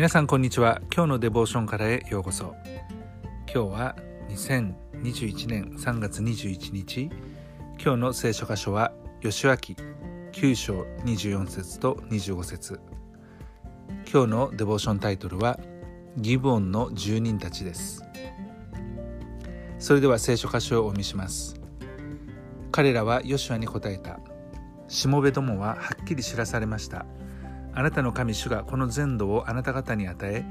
皆さんこんにちは。今日のデボーションからへようこそ。今日は2021年3月21日。今日の聖書箇所は吉脇9章24節と25節。今日のデボーションタイトルはギブオンの住人たちです。それでは聖書箇所をお見します。彼らはヨシュアに答えた。しもべどもははっきり知らされました。あなたの神主がこの全土をあなた方に与え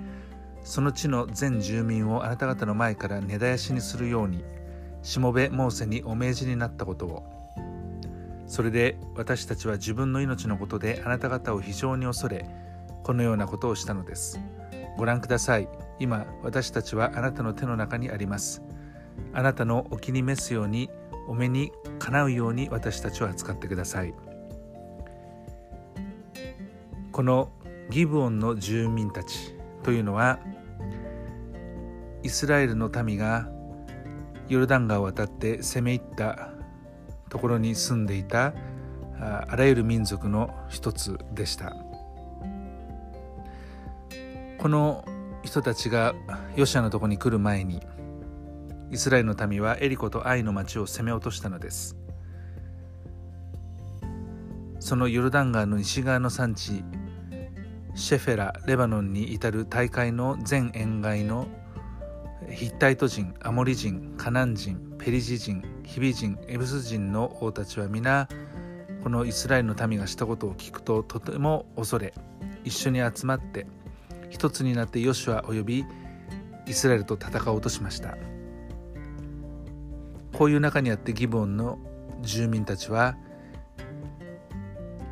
その地の全住民をあなた方の前から根絶やしにするようにしもべモーセにお命じになったことを。それで私たちは自分の命のことであなた方を非常に恐れこのようなことをしたのです。ご覧ください。今私たちはあなたの手の中にあります。あなたのお気に召すようにお目にかなうように私たちを扱ってください。このギブオンの住民たちというのはイスラエルの民がヨルダン川を渡って攻め入ったところに住んでいたあらゆる民族の一つでした。この人たちがヨシアのところに来る前にイスラエルの民はエリコとアイの町を攻め落としたのです。そのヨルダン川の西側の産地シェフェラレバノンに至る大会の全沿岸のヒッタイト人アモリ人カナン人ペリジ人ヒビ人エブス人の王たちは皆このイスラエルの民がしたことを聞くととても恐れ一緒に集まって一つになってヨシュア及びイスラエルと戦おうとしました。こういう中にあってギボンの住民たちは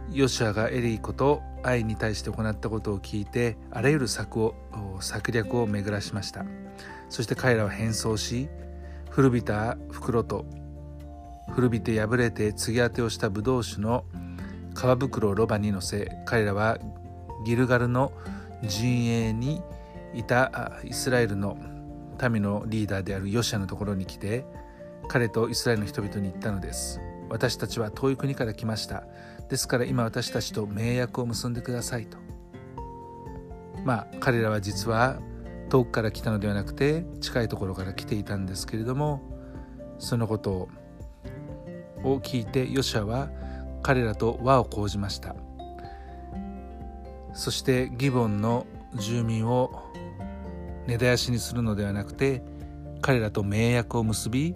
ヨシュアがエリーコと愛に対して行ったことを聞いてあらゆる策を策略を巡らしました。そして彼らは変装し古びた袋と古びて破れて継ぎ当てをしたブドウ酒の皮袋をロバに乗せ彼らはギルガルの陣営にいたイスラエルの民のリーダーであるヨシアのところに来て彼とイスラエルの人々に言ったのです。私たちは遠い国から来ました。ですから今私たちと盟約を結んでくださいと。まあ彼らは実は遠くから来たのではなくて近いところから来ていたんですけれどもそのことを聞いてヨシアは彼らと和を講じました。そしてギボンの住民を根絶やしにするのではなくて彼らと盟約を結び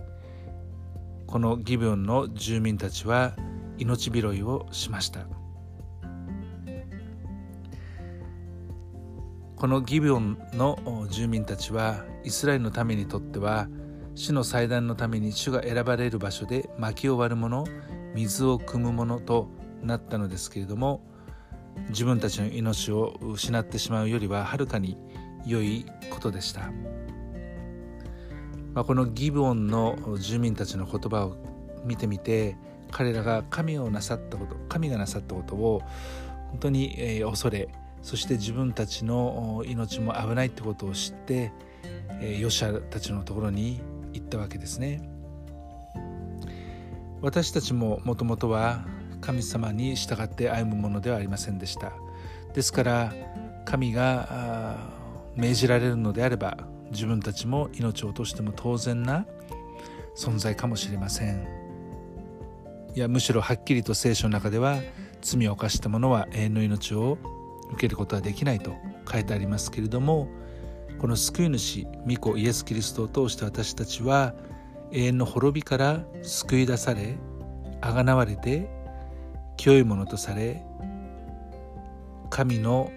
このギボンの住民たちは命拾いをしました。このギビオンの住民たちはイスラエルのためにとっては主の祭壇のために主が選ばれる場所で薪を割るもの水を汲むものとなったのですけれども自分たちの命を失ってしまうよりははるかに良いことでした、まあ、このギブオンの住民たちの言葉を見てみて彼らが神をなさったこと神がなさったことを本当に、えー、恐れそして自分たちの命も危ないってことを知って、えー、ヨシャたちのところに行ったわけですね。私たちももともとは神様に従って歩むものではありませんでした。ですから神が命じられるのであれば自分たちも命を落としても当然な存在かもしれません。いやむしろはっきりと聖書の中では罪を犯した者は永遠の命を受けることはできないと書いてありますけれどもこの救い主御子イエス・キリストを通して私たちは永遠の滅びから救い出されあがなわれて清いものとされ神の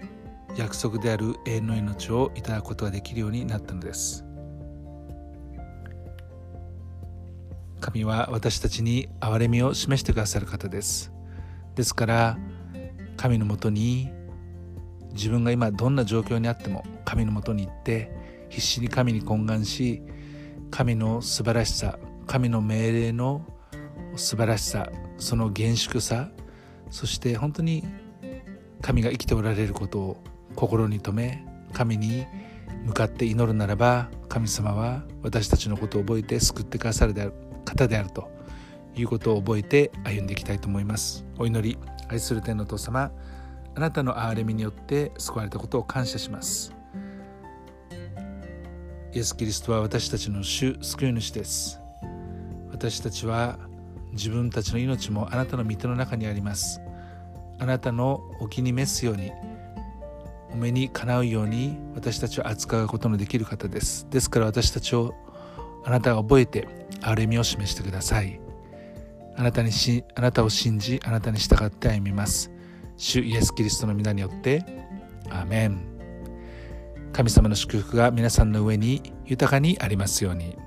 約束である永遠の命をいただくことができるようになったのです。神は私たちに憐れみを示してくださる方です。ですから神のもとに自分が今どんな状況にあっても神のもとに行って必死に神に懇願し神の素晴らしさ神の命令の素晴らしさその厳粛さそして本当に神が生きておられることを心に留め神に向かって祈るならば神様は私たちのことを覚えて救ってくださるである方であるということを覚えて歩んでいきたいと思います。お祈り愛する天の父様あなたの憐れみによって救われたことを感謝します。イエス・キリストは私たちの主救い主です。私たちは自分たちの命もあなたの御手の中にあります。あなたのお気に召すようにお目にかなうように私たちを扱うことのできる方です。ですから私たちをあなたが覚えて歩みを示してください。あなたにしあなたを信じあなたに従って歩みます。主イエス・キリストの皆によってアーメン。神様の祝福が皆さんの上に豊かにありますように。